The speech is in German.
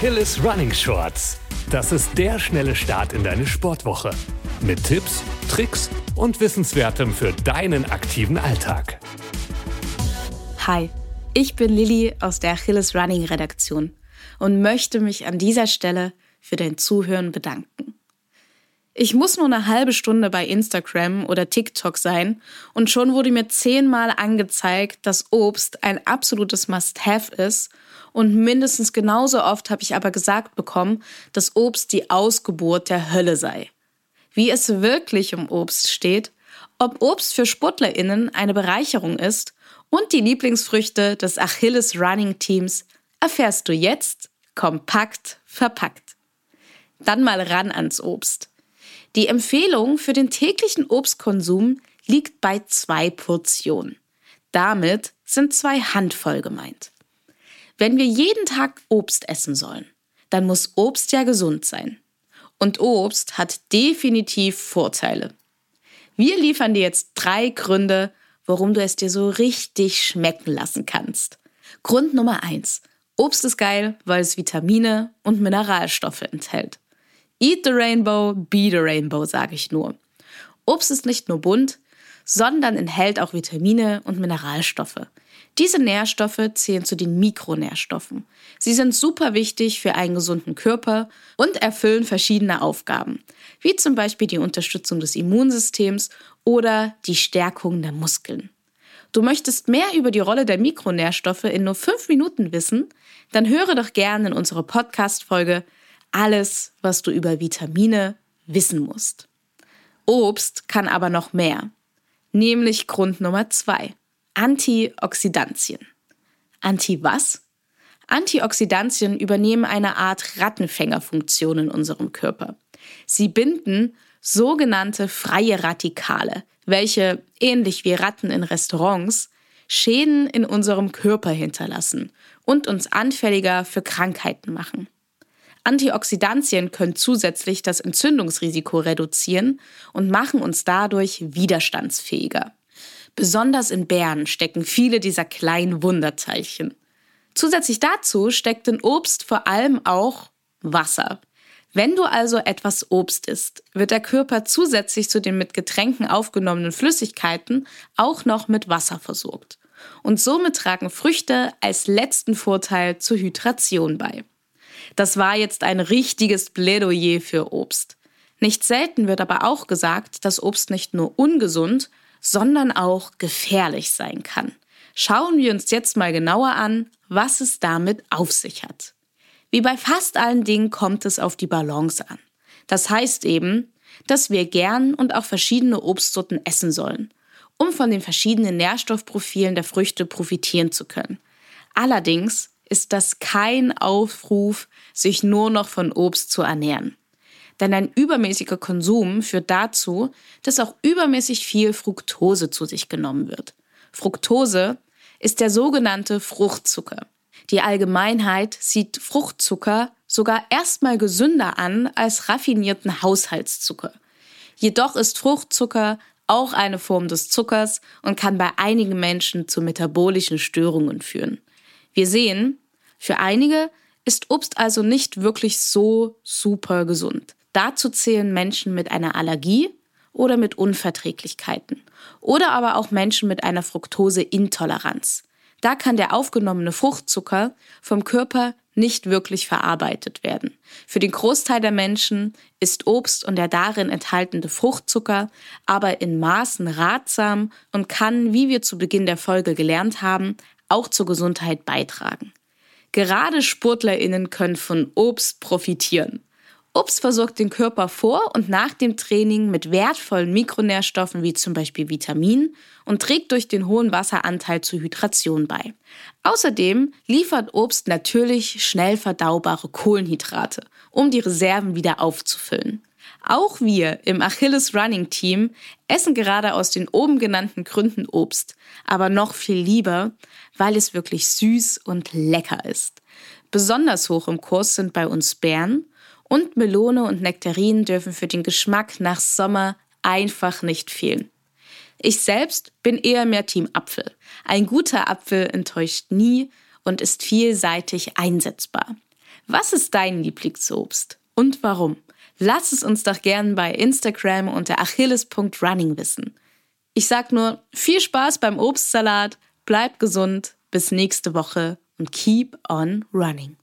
Achilles Running Shorts. Das ist der schnelle Start in deine Sportwoche. Mit Tipps, Tricks und Wissenswertem für deinen aktiven Alltag. Hi, ich bin Lilly aus der Achilles Running Redaktion und möchte mich an dieser Stelle für dein Zuhören bedanken. Ich muss nur eine halbe Stunde bei Instagram oder TikTok sein und schon wurde mir zehnmal angezeigt, dass Obst ein absolutes Must-Have ist und mindestens genauso oft habe ich aber gesagt bekommen, dass Obst die Ausgeburt der Hölle sei. Wie es wirklich um Obst steht, ob Obst für SportlerInnen eine Bereicherung ist und die Lieblingsfrüchte des Achilles Running Teams erfährst du jetzt kompakt verpackt. Dann mal ran ans Obst. Die Empfehlung für den täglichen Obstkonsum liegt bei zwei Portionen. Damit sind zwei Handvoll gemeint. Wenn wir jeden Tag Obst essen sollen, dann muss Obst ja gesund sein. Und Obst hat definitiv Vorteile. Wir liefern dir jetzt drei Gründe, warum du es dir so richtig schmecken lassen kannst. Grund Nummer eins: Obst ist geil, weil es Vitamine und Mineralstoffe enthält. Eat the Rainbow, be the Rainbow, sage ich nur. Obst ist nicht nur bunt, sondern enthält auch Vitamine und Mineralstoffe. Diese Nährstoffe zählen zu den Mikronährstoffen. Sie sind super wichtig für einen gesunden Körper und erfüllen verschiedene Aufgaben, wie zum Beispiel die Unterstützung des Immunsystems oder die Stärkung der Muskeln. Du möchtest mehr über die Rolle der Mikronährstoffe in nur fünf Minuten wissen? Dann höre doch gerne in unsere Podcast-Folge alles, was du über Vitamine wissen musst. Obst kann aber noch mehr. Nämlich Grund Nummer zwei. Antioxidantien. Anti was? Antioxidantien übernehmen eine Art Rattenfängerfunktion in unserem Körper. Sie binden sogenannte freie Radikale, welche, ähnlich wie Ratten in Restaurants, Schäden in unserem Körper hinterlassen und uns anfälliger für Krankheiten machen. Antioxidantien können zusätzlich das Entzündungsrisiko reduzieren und machen uns dadurch widerstandsfähiger. Besonders in Beeren stecken viele dieser kleinen Wunderteilchen. Zusätzlich dazu steckt in Obst vor allem auch Wasser. Wenn du also etwas Obst isst, wird der Körper zusätzlich zu den mit Getränken aufgenommenen Flüssigkeiten auch noch mit Wasser versorgt. Und somit tragen Früchte als letzten Vorteil zur Hydration bei. Das war jetzt ein richtiges Plädoyer für Obst. Nicht selten wird aber auch gesagt, dass Obst nicht nur ungesund, sondern auch gefährlich sein kann. Schauen wir uns jetzt mal genauer an, was es damit auf sich hat. Wie bei fast allen Dingen kommt es auf die Balance an. Das heißt eben, dass wir gern und auch verschiedene Obstsorten essen sollen, um von den verschiedenen Nährstoffprofilen der Früchte profitieren zu können. Allerdings ist das kein Aufruf, sich nur noch von Obst zu ernähren. Denn ein übermäßiger Konsum führt dazu, dass auch übermäßig viel Fructose zu sich genommen wird. Fructose ist der sogenannte Fruchtzucker. Die Allgemeinheit sieht Fruchtzucker sogar erstmal gesünder an als raffinierten Haushaltszucker. Jedoch ist Fruchtzucker auch eine Form des Zuckers und kann bei einigen Menschen zu metabolischen Störungen führen. Wir sehen, für einige ist Obst also nicht wirklich so super gesund. Dazu zählen Menschen mit einer Allergie oder mit Unverträglichkeiten oder aber auch Menschen mit einer Fructoseintoleranz. Da kann der aufgenommene Fruchtzucker vom Körper nicht wirklich verarbeitet werden. Für den Großteil der Menschen ist Obst und der darin enthaltene Fruchtzucker aber in Maßen ratsam und kann, wie wir zu Beginn der Folge gelernt haben, auch zur Gesundheit beitragen. Gerade Sportlerinnen können von Obst profitieren. Obst versorgt den Körper vor und nach dem Training mit wertvollen Mikronährstoffen wie zum Beispiel Vitaminen und trägt durch den hohen Wasseranteil zur Hydration bei. Außerdem liefert Obst natürlich schnell verdaubare Kohlenhydrate, um die Reserven wieder aufzufüllen. Auch wir im Achilles Running Team essen gerade aus den oben genannten Gründen Obst, aber noch viel lieber, weil es wirklich süß und lecker ist. Besonders hoch im Kurs sind bei uns Beeren und Melone und Nektarinen dürfen für den Geschmack nach Sommer einfach nicht fehlen. Ich selbst bin eher mehr Team Apfel. Ein guter Apfel enttäuscht nie und ist vielseitig einsetzbar. Was ist dein Lieblingsobst und warum? Lass es uns doch gern bei Instagram unter achilles.running wissen. Ich sag nur viel Spaß beim Obstsalat, bleib gesund, bis nächste Woche und keep on running.